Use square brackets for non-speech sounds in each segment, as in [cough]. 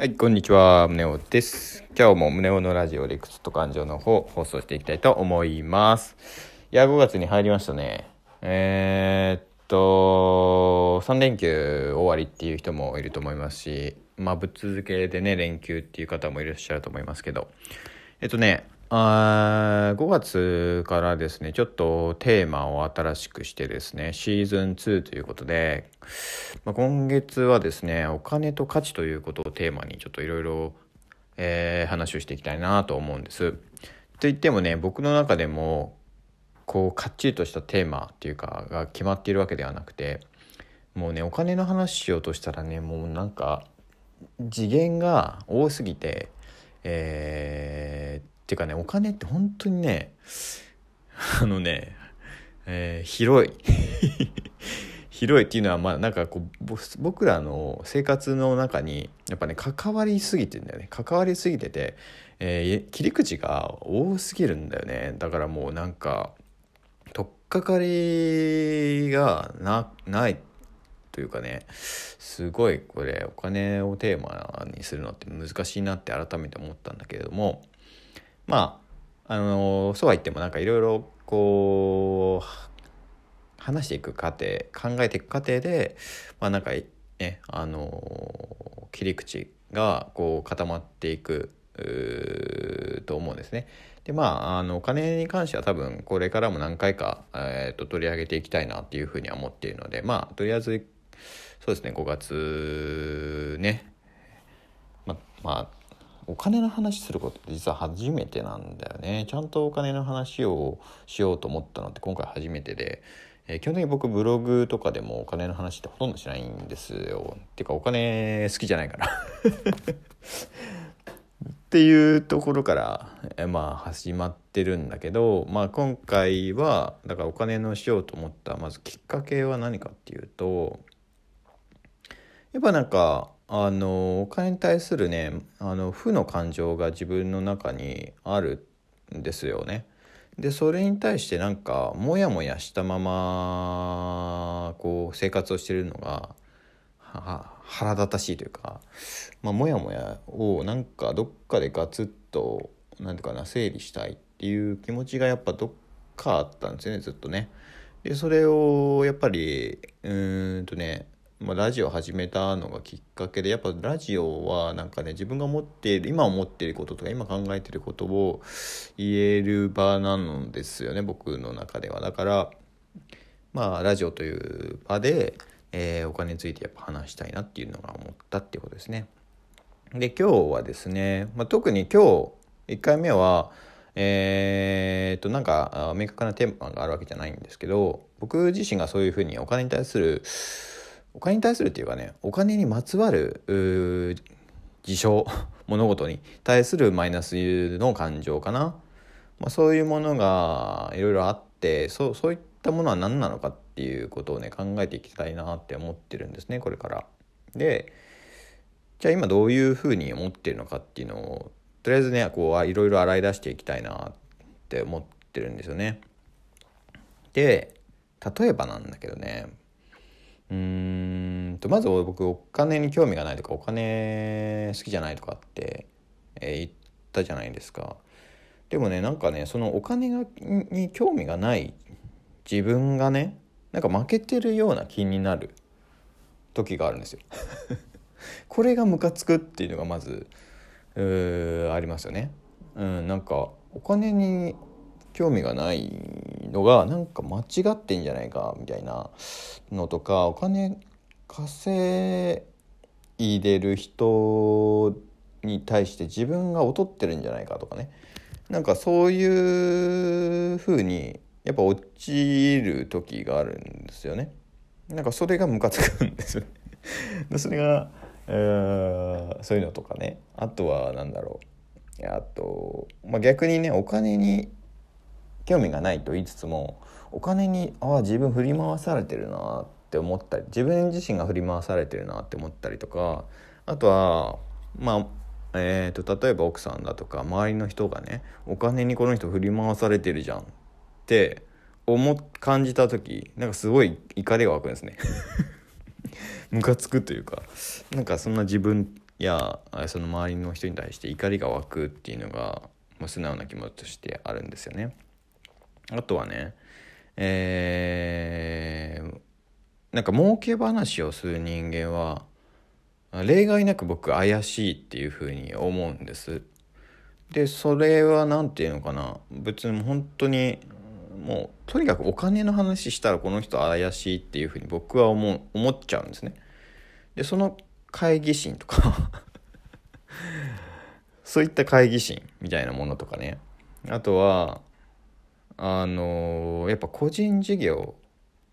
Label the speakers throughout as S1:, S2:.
S1: はい、こんにちは、宗男です。今日も宗男のラジオ理屈と感情の方、放送していきたいと思います。いや、5月に入りましたね。えー、っと、3連休終わりっていう人もいると思いますし、まあ、ぶっ続けでね、連休っていう方もいらっしゃると思いますけど、えっとね、あ5月からですね、ちょっとテーマを新しくしてですね、シーズン2ということで、まあ、今月はですね、お金と価値ということをテーマにちょっといろいろ話をしていきたいなと思うんです。と言ってもね、僕の中でも、こう、かっちりとしたテーマっていうか、が決まっているわけではなくて、もうね、お金の話しようとしたらね、もうなんか、次元が多すぎて、えー、ていうかねお金って本当にね [laughs] あのね、えー、広い。[laughs] 広いっていうのはまあなんかこう僕らの生活の中にやっぱね関わりすぎてんだよね。関わりすぎてて、えー、切り口が多すぎるんだよね。だからもうなんか取っかかりがなないというかねすごいこれお金をテーマにするのって難しいなって改めて思ったんだけれどもまああのそうは言ってもなんかいろいろこう話していく過程考えていく過程でまあなんかねあの切り口がこう固まっていくと思うんですね。でまああのお金に関しては多分これからも何回か、えーと、取り上げていきたいなっていうふうには思っているのでまあとりあえずそうですね5月ねままあお金の話することって実は初めてなんだよね。ちゃんとお金の話をしようと思ったのって今回初めてで、えー、基本的に僕ブログとかでもお金の話ってほとんどしないんですよ。っていうかお金好きじゃないから。[laughs] っていうところから、えー、まあ始まってるんだけど、まあ、今回はだからお金のしようと思ったまずきっかけは何かっていうとやっぱなんかあのお金に対するねあの負の感情が自分の中にあるんですよね。でそれに対してなんかモヤモヤしたままこう生活をしてるのが腹立たしいというか、まあ、モヤモヤをなんかどっかでガツッとなんていうかな整理したいっていう気持ちがやっぱどっかあったんですよねずっとね。でそれをやっぱりうーんとねまあ、ラジオ始めたのがきっかけでやっぱラジオはなんかね自分が思っている今思っていることとか今考えていることを言える場なんですよね僕の中では。だからまあラジオという場で、えー、お金についてやっぱ話したいなっていうのが思ったっていうことですね。で今日はですね、まあ、特に今日1回目はえー、っとなんか明確なテーマがあるわけじゃないんですけど僕自身がそういうふうにお金に対するお金に対するっていうかねお金にまつわる事象物事に対するマイナスの感情かな、まあ、そういうものがいろいろあってそうそういったものは何なのかっていうことをね考えていきたいなって思ってるんですねこれから。でじゃあ今どういうふうに思ってるのかっていうのをとりあえずねこういろいろ洗い出していきたいなって思ってるんですよね。で例えばなんだけどねうんとまず僕お金に興味がないとかお金好きじゃないとかって、えー、言ったじゃないですか。でもねなんかねそのお金がに興味がない自分がねなんか負けてるような気になる時があるんですよ。[laughs] これがムカつくっていうのがまずありますよね。うんなんかお金に興味がないのがなんか間違ってんじゃないかみたいなのとかお金稼いでる人に対して自分が劣ってるんじゃないかとかね。なんかそういう風にやっぱ落ちる時があるんですよね。なんかそれがムカつくんですよ [laughs] それが、えー、そういうのとかね。あとは何だろう。あと、まあ、逆にねお金に興味がないと言いつつもお金にああ自分振り回されてるなって思ったり自分自身が振り回されてるなって思ったりとかあとはまあえーと、例えば奥さんだとか周りの人がねお金にこの人振り回されてるじゃんって思感じた時なんかすごい怒りが湧くんですね [laughs] ムカつくというかなんかそんな自分やその周りの人に対して怒りが湧くっていうのが、まあ、素直な気持ちとしてあるんですよね。あとはねえー、なんか儲け話をする人間は例外なく僕怪しいっていうふうに思うんです。でそれは何て言うのかな別に本当にもうとにかくお金の話したらこの人怪しいっていうふうに僕は思思っちゃうんですね。でその会議心とか [laughs] そういった会議心みたいなものとかねあとはあの、やっぱ個人事業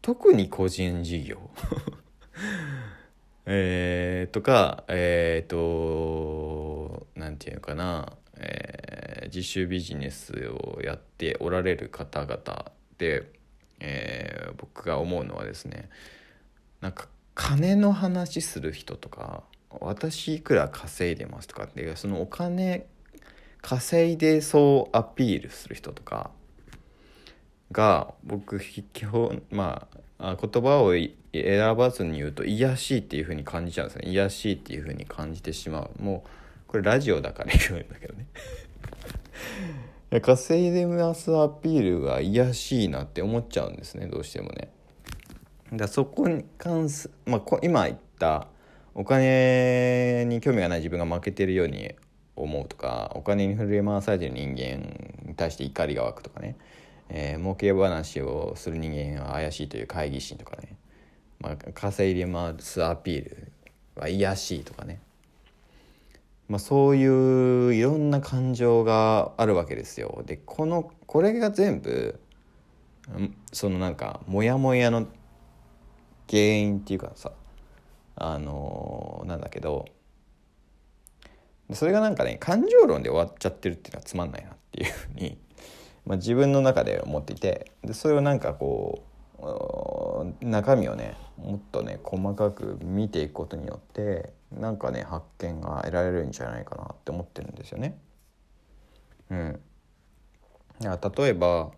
S1: 特に個人事業。[laughs] えー、とかえっ、ー、と何て言うのかな、えー、自主ビジネスをやっておられる方々で、えー、僕が思うのはですねなんか金の話する人とか私いくら稼いでますとかっていうそのお金稼いでそうアピールする人とかが僕基本まあ言葉を選ばずに言うと癒しいっていう風に感じちゃうんですね。癒しいっていう風に感じてしまう。もうこれラジオだから言うんだけどね。稼いでますアピールが癒しいなって思っちゃうんですね。どうしてもね。だそこに関す、まあ、今言ったお金に興味がない自分が負けてるように思うとかお金に触れ回されてる人間に対して怒りが湧くとかね、えー、儲け話をする人間は怪しいという懐疑心とかね、まあ、稼いでますアピールは癒しいとかね、まあ、そういういろんな感情があるわけですよ。でこのこれが全部そのなんかモヤモヤの原因っていうかさあのー、なんだけどそれがなんかね感情論で終わっちゃってるっていうのはつまんないなっていうふうに、まあ、自分の中で思っていてでそれをなんかこう中身をねもっとね細かく見ていくことによってなんかね発見が得られるんじゃないかなって思ってるんですよね。うん、いや例えば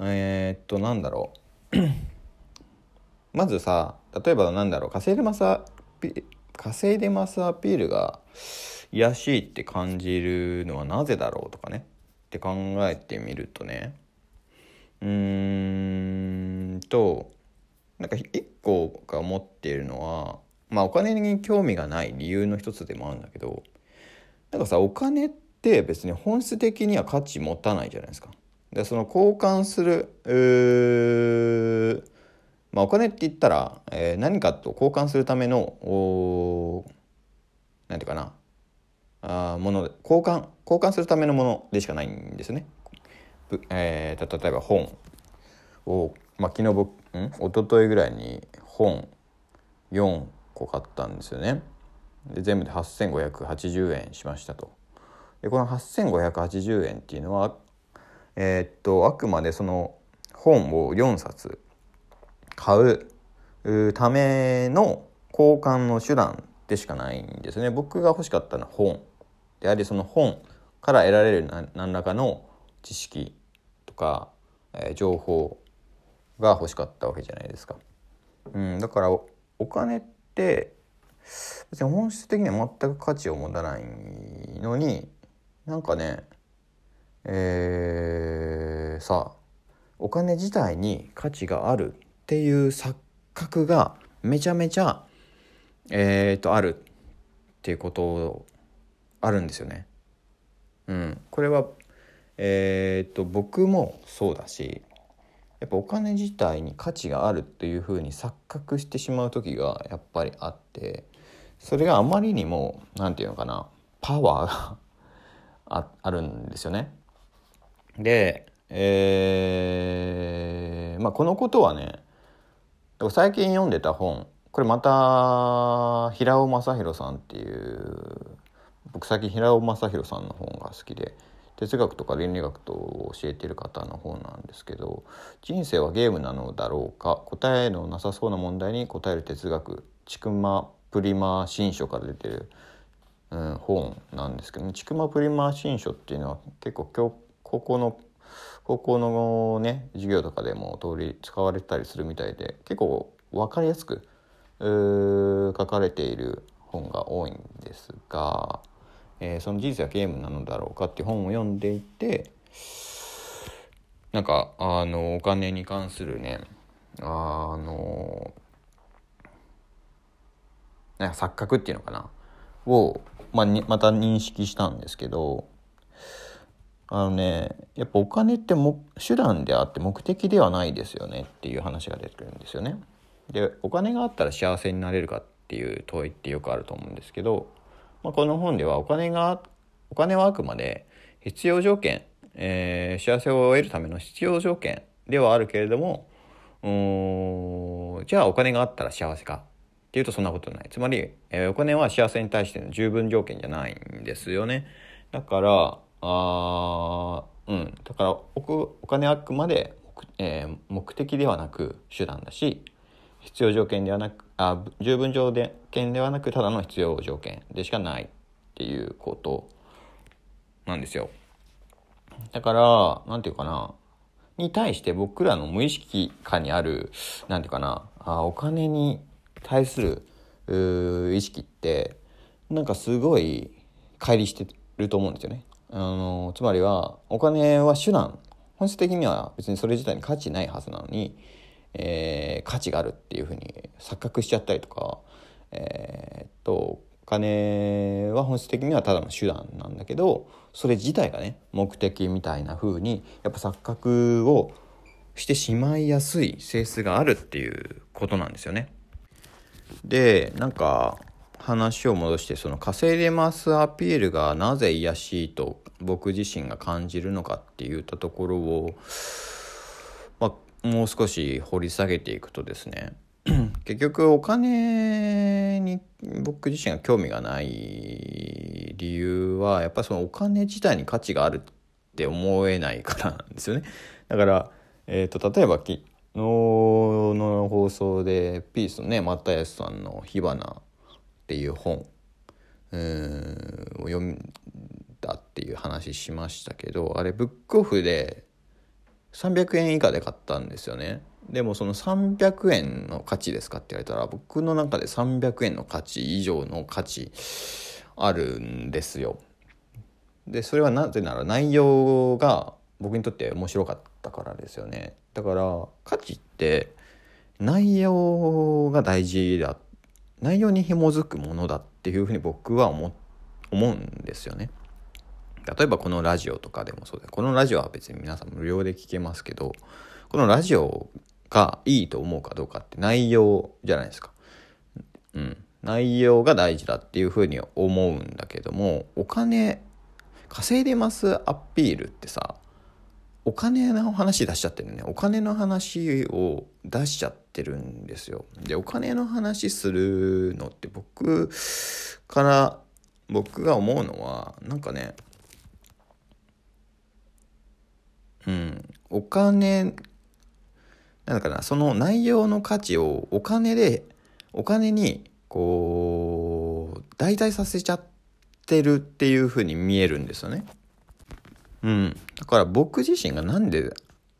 S1: えー、っとなんだろう。[clears throat] まずさ例えばなんだろう稼いでます稼いでますアピールが癒しいって感じるのはなぜだろうとかね。って考えてみるとねうーんとなんか一個が思っているのはまあお金に興味がない理由の一つでもあるんだけどなんかさお金って別に本質的には価値持たないじゃないですか。でその交換するまあ、お金って言ったら、えー、何かと交換するためのおなんていうかなもの交換交換するためのものでしかないんですね。えー、例えば本を、まあ、昨日僕ん一昨日ぐらいに本4個買ったんですよね。で全部で8580円しましたと。でこの8580円っていうのはえー、っとあくまでその本を4冊買うための交換の手段でしかないんですね僕が欲しかったのは本でありその本から得られる何らかの知識とか、えー、情報が欲しかったわけじゃないですか。うん、だからお金って別に本質的には全く価値を持たないのになんかねえー、さお金自体に価値があるっていう錯覚がめちゃめちゃえっ、とあるっていうことあるんですよね。うん、これはえっ、と僕もそうだしやっぱお金自体に価値があるっていうふうに錯覚してしまう時がやっぱりあってそれがあまりにも何て言うのかなパワーが [laughs] ああるんですよね。で、えー、まあこのことはね最近読んでた本これまた平尾正弘さんっていう僕最近平尾正弘さんの本が好きで哲学とか倫理学と教えてる方の本なんですけど「人生はゲームなのだろうか答えのなさそうな問題に答える哲学」ちくまプリマ新書から出てる、うん、本なんですけど、ね、ちくまプリマ新書っていうのは結構高校の高校のね授業とかでも通り使われたりするみたいで結構分かりやすく書かれている本が多いんですが、えー、その事実はゲームなのだろうかっていう本を読んでいてなんかあのお金に関するねあのなんか錯覚っていうのかなを、まあ、また認識したんですけどあのねやっぱお金っても手段であって目的ではないですよねっていう話が出てくるんですよね。でお金があったら幸せになれるかっていう問いってよくあると思うんですけど、まあ、この本ではお金がお金はあくまで必要条件、えー、幸せを得るための必要条件ではあるけれどもじゃあお金があったら幸せかっていうとそんなことない。つまり、えー、お金は幸せに対しての十分条件じゃないんですよね。だからあうん。だからおお金はあくまで、えー、目的ではなく手段だし必要条件ではなくあ十分条件ではなくただの必要条件でしかないっていうことなんですよ。だから何て言うかな。に対して僕らの無意識下にある何て言うかな。あお金に対する意識ってなんかすごい乖離してると思うんですよね。あのつまりはお金は手段。本質的には別にそれ自体に価値ないはずなのに、えー、価値があるっていうふうに錯覚しちゃったりとか、えー、っとお金は本質的にはただの手段なんだけどそれ自体がね目的みたいな風にやっぱ錯覚をしてしまいやすい性質があるっていうことなんですよね。でなんか話を戻してその稼いでますアピールがなぜ癒しいと僕自身が感じるのかっていったところを、もう少し掘り下げていくとですね [clears throat] 結局お金に僕自身が興味がない理由はやっぱりそのお金自体に価値があるって思えないからなんですよね。だから、えーと、例えば昨日の放送でピースのね又吉さんの「火花」っていう本うんを読んだっていう話しましたけどあれブックオフで300円以下で買ったんですよね。でもその300円の価値ですかって言われたら僕の中で300円の価値以上の価値あるんですよ。でそれはなぜなら内容が僕にとって面白かったからですよね。だから価値って内容が大事だ内容に紐づくものだっていうふうに僕は思思うんですよね。例えばこのラジオとかでもそうでこのラジオは別に皆さん無料で聞けますけどこのラジオがいいと思うかどうかって内容じゃないですか。うん。内容が大事だっていうふうに思うんだけどもお金稼いでますアピールってさお金の話出しちゃってるねお金の話を出しちゃってるんですよでお金の話するのって僕から僕が思うのはなんかねうんお金なんかなその内容の価値をお金でお金にこう代替させちゃってるっていう風に見えるんですよね。うん、だから僕自身がなんで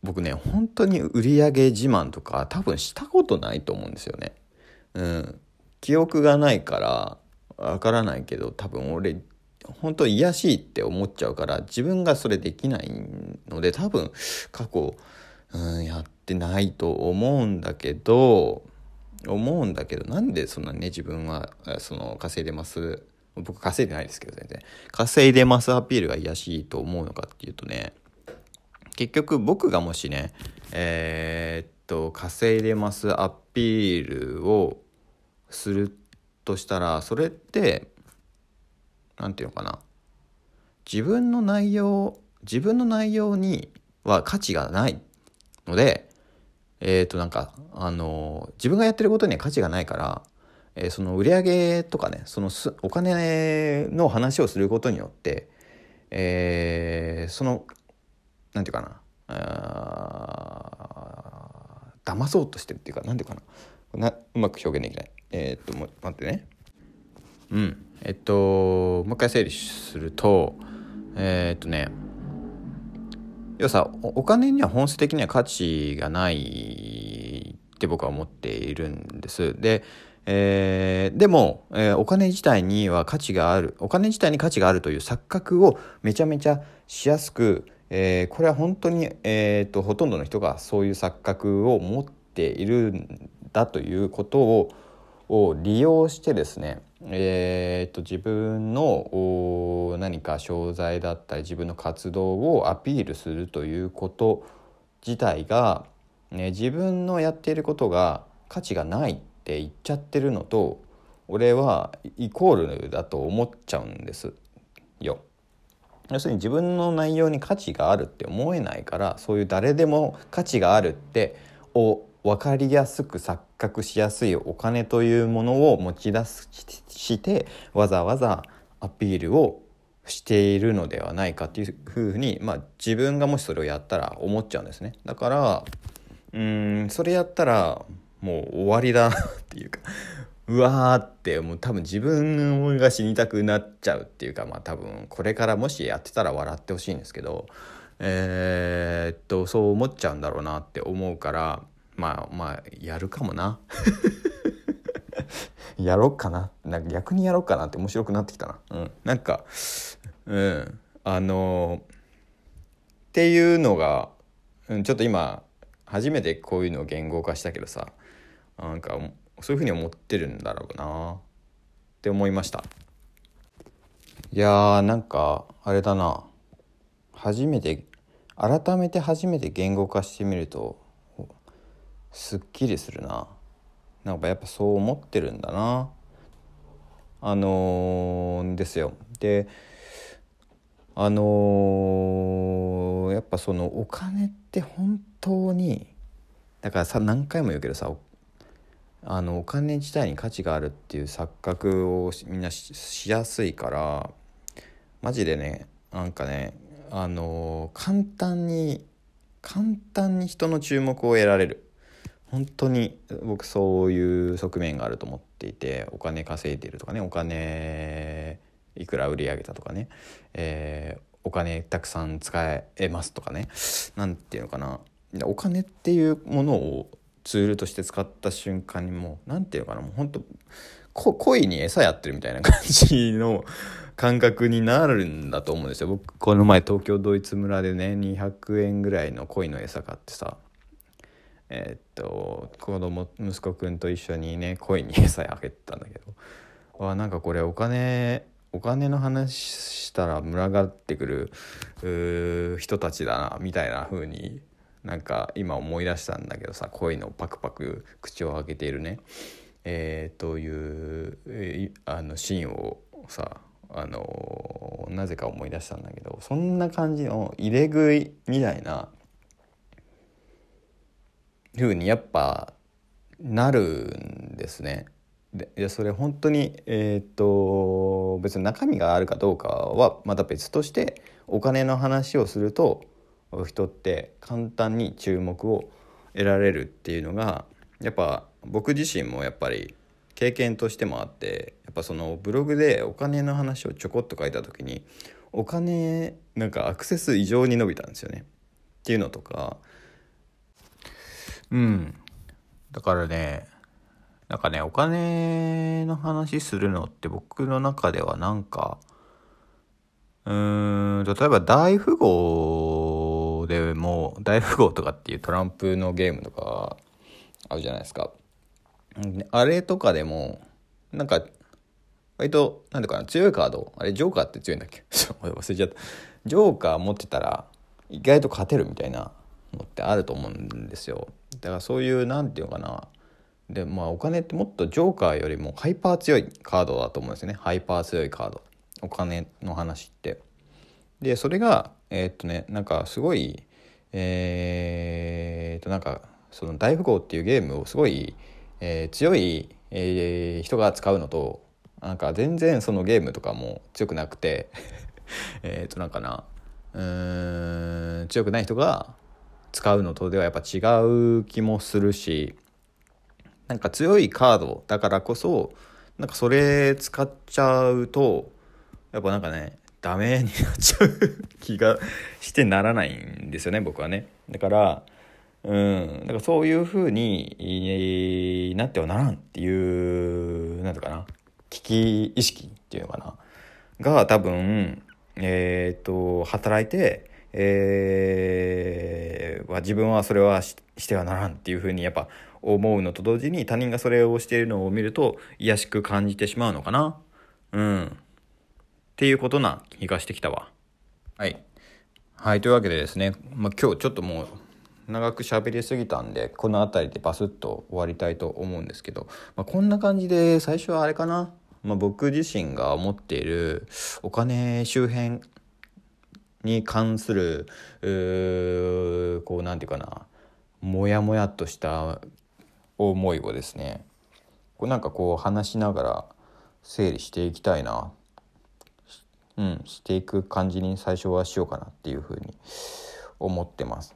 S1: 僕ね本当に売り上げ自慢とか多分したことないと思うんですよね。うん、記憶がないからわからないけど多分俺本当癒しいって思っちゃうから自分がそれできないので多分過去、うん、やってないと思うんだけど思うんだけどなんでそんなね自分はその稼いでます？僕稼いでないですけど全然。稼いでますアピールが癒しいと思うのかっていうとね結局僕がもしねえー、っと稼いでますアピールをするとしたらそれって何て言うのかな。自分の内容自分の内容には価値がないのでえっ、ー、となんかあの自分がやってることには価値がないから、えー、その売り上げとかねそのお金の話をすることによって、えー、そのなんていうかなあ騙そうとしてるっていうかなんていうかな。なうまく表現できない。え、っと待ってね。うんえっともう一回整理するとえー、っとね要はさお金には本質的には価値がないって僕は思っているんです。で、えー、でも、えー、お金自体には価値があるお金自体に価値があるという錯覚をめちゃめちゃしやすく、えー、これは本当に、えーと、ほとんどの人がそういう錯覚を持っているんだということを利用してですね、えーと、自分の何か商材だったり自分の活動をアピールするということ自体が、ね、自分のやっていることが価値がないって言っちゃってるのと俺はイコールだと思っちゃうんですよ。要するに自分の内容に価値があるって思えないからそういう誰でも価値があるってを分かりやすく錯覚しやすいお金というものを持ち出してわざわざアピールをしているのではないかっていうふうに、まあ、自分がもしそれをやったら思っちゃうんですね。だからうんそれやったらもう終わりだっていうか [laughs] うわーってもう多分自分が死にたくなっちゃうっていうかまあ多分これからもしやってたら笑ってほしいんですけどえー、っとそう思っちゃうんだろうなって思うからまあまあやるかもな。[laughs] やろっかな。なんか逆にやろうかなって面白くなってきたな。うん。なんかうん。あのっていうのが、うん、ちょっと今初めてこういうのを言語化したけどさなんかそういうふうに思ってるんだろうな。って思いました。いやーなんかあれだな。初めて改めて初めて言語化してみるとすっきりするな。なんかやっぱそう思ってるんだな。あのー、ですよ。であのー、やっぱそのお金って本当にだからさ何回も言うけどさあのお金自体に価値があるっていう錯覚をみんなしやすいからマジでねなんかねあのー、簡単に簡単に人の注目を得られる。本当に僕そういう側面があると思っていてお金稼いでるとかねお金いくら売り上げたとかね、えー、お金たくさん使えますとかね何て言うのかな。お金っていうものをツールとして使った瞬間にもう何て言うのかな。もう本当恋に餌やってるみたいな感じの [laughs] 感覚になるんだと思うんですよ。僕この前東京ドイツ村でね200円ぐらいの恋の餌買ってさえー、っと子供息子くんと一緒にね恋に餌あげてたんだけど。わなんかこれお金お金の話したら群がってくる人たちだなみたいな風になんか今思い出したんだけどさ恋のパクパク口を開けているね。えー、という、えー、あのシーンをさあのなぜか思い出したんだけどそんな感じの入れ食いみたいなふうにやっぱなるんですね。でいやそれ本当にえっ、と別に中身があるかどうかはまた別としてお金の話をすると人って簡単に注目を得られるっていうのがやっぱ僕自身もやっぱり経験としてもあってやっぱそのブログでお金の話をちょこっと書いた時にお金なんかアクセス異常に伸びたんですよねっていうのとかうん。だからねなんかねお金の話するのって僕の中ではなんかうーん例えば大富豪でも大富豪とかっていうトランプのゲームとかあるじゃないですか。あれとかでもなんか割となんだかな強いカード。あれジョーカーって強いんだっけ？[laughs] 忘れちゃった。ジョーカー持ってたら意外と勝てるみたいなのってあると思うんですよ。だからそういう何て言うのかな。でまあお金ってもっとジョーカーよりもハイパー強いカードだと思うんですよね。ハイパー強いカード。お金の話って。でそれがえー、っとねなんかすごいえー、っとなんかその大富豪っていうゲームをすごい、えー、強い、え、人が使うのとなんか全然そのゲームとかも強くなくて。[laughs] えっとなんかな。うん強くない人が使うのとではやっぱ違う気もするしなんか強いカードだからこそなんかそれ使っちゃうとやっぱなんかねダメになっちゃう気がしてならないんですよね僕はね。だからうんだからそういう風になってはならんっていうなんていうかな。危機意識っていうのかな。が多分えっ、と働いてえー、は自分はそれはしてはならんっていうふうにやっぱ思うのと同時に他人がそれをしているのを見ると癒しく感じてしまうのかな？うん。っていうことな気がしてきたわ。はい。はいというわけでですね、まあ、今日ちょっともう長く喋りすぎたんでこの辺りでバスッと終わりたいと思うんですけど、まあ、こんな感じで最初はあれかな、まあ、僕自身が思っているお金周辺に関するうこうなんていうかなモヤモヤとした思いをですねこうなんかこう話しながら整理していきたいなうんしていく感じに最初はしようかなっていうふうに思ってます。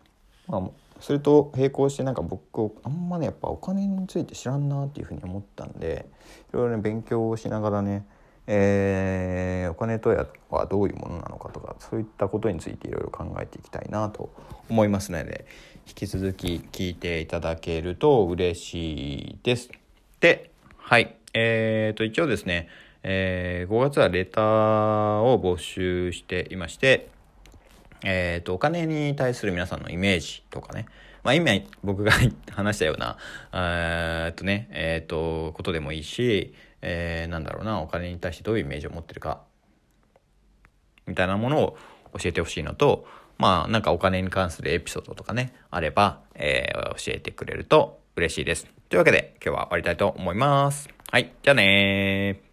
S1: まあ、それと並行してなんか僕あんまねやっぱお金について知らんなっていうふうに思ったんでいろいろね勉強をしながらねえー、お金とはどういうものなのかとかそういったことについていろいろ考えていきたいなと思いますので引き続き聞いていただけると嬉しいです。で、はい。えー、と、一応ですね、えー、5月はレターを募集していまして、え、ー、と、お金に対する皆さんのイメージとかね、まあ今僕が [laughs] 話したような、えっとね、えっ、ー、と、ことでもいいし、えー、なんだろうな、お金に対してどういうイメージを持ってるか、みたいなものを教えてほしいのと、まあなんかお金に関するエピソードとかね、あれば、えー、教えてくれると嬉しいです。というわけで今日は終わりたいと思います。はい、じゃあね。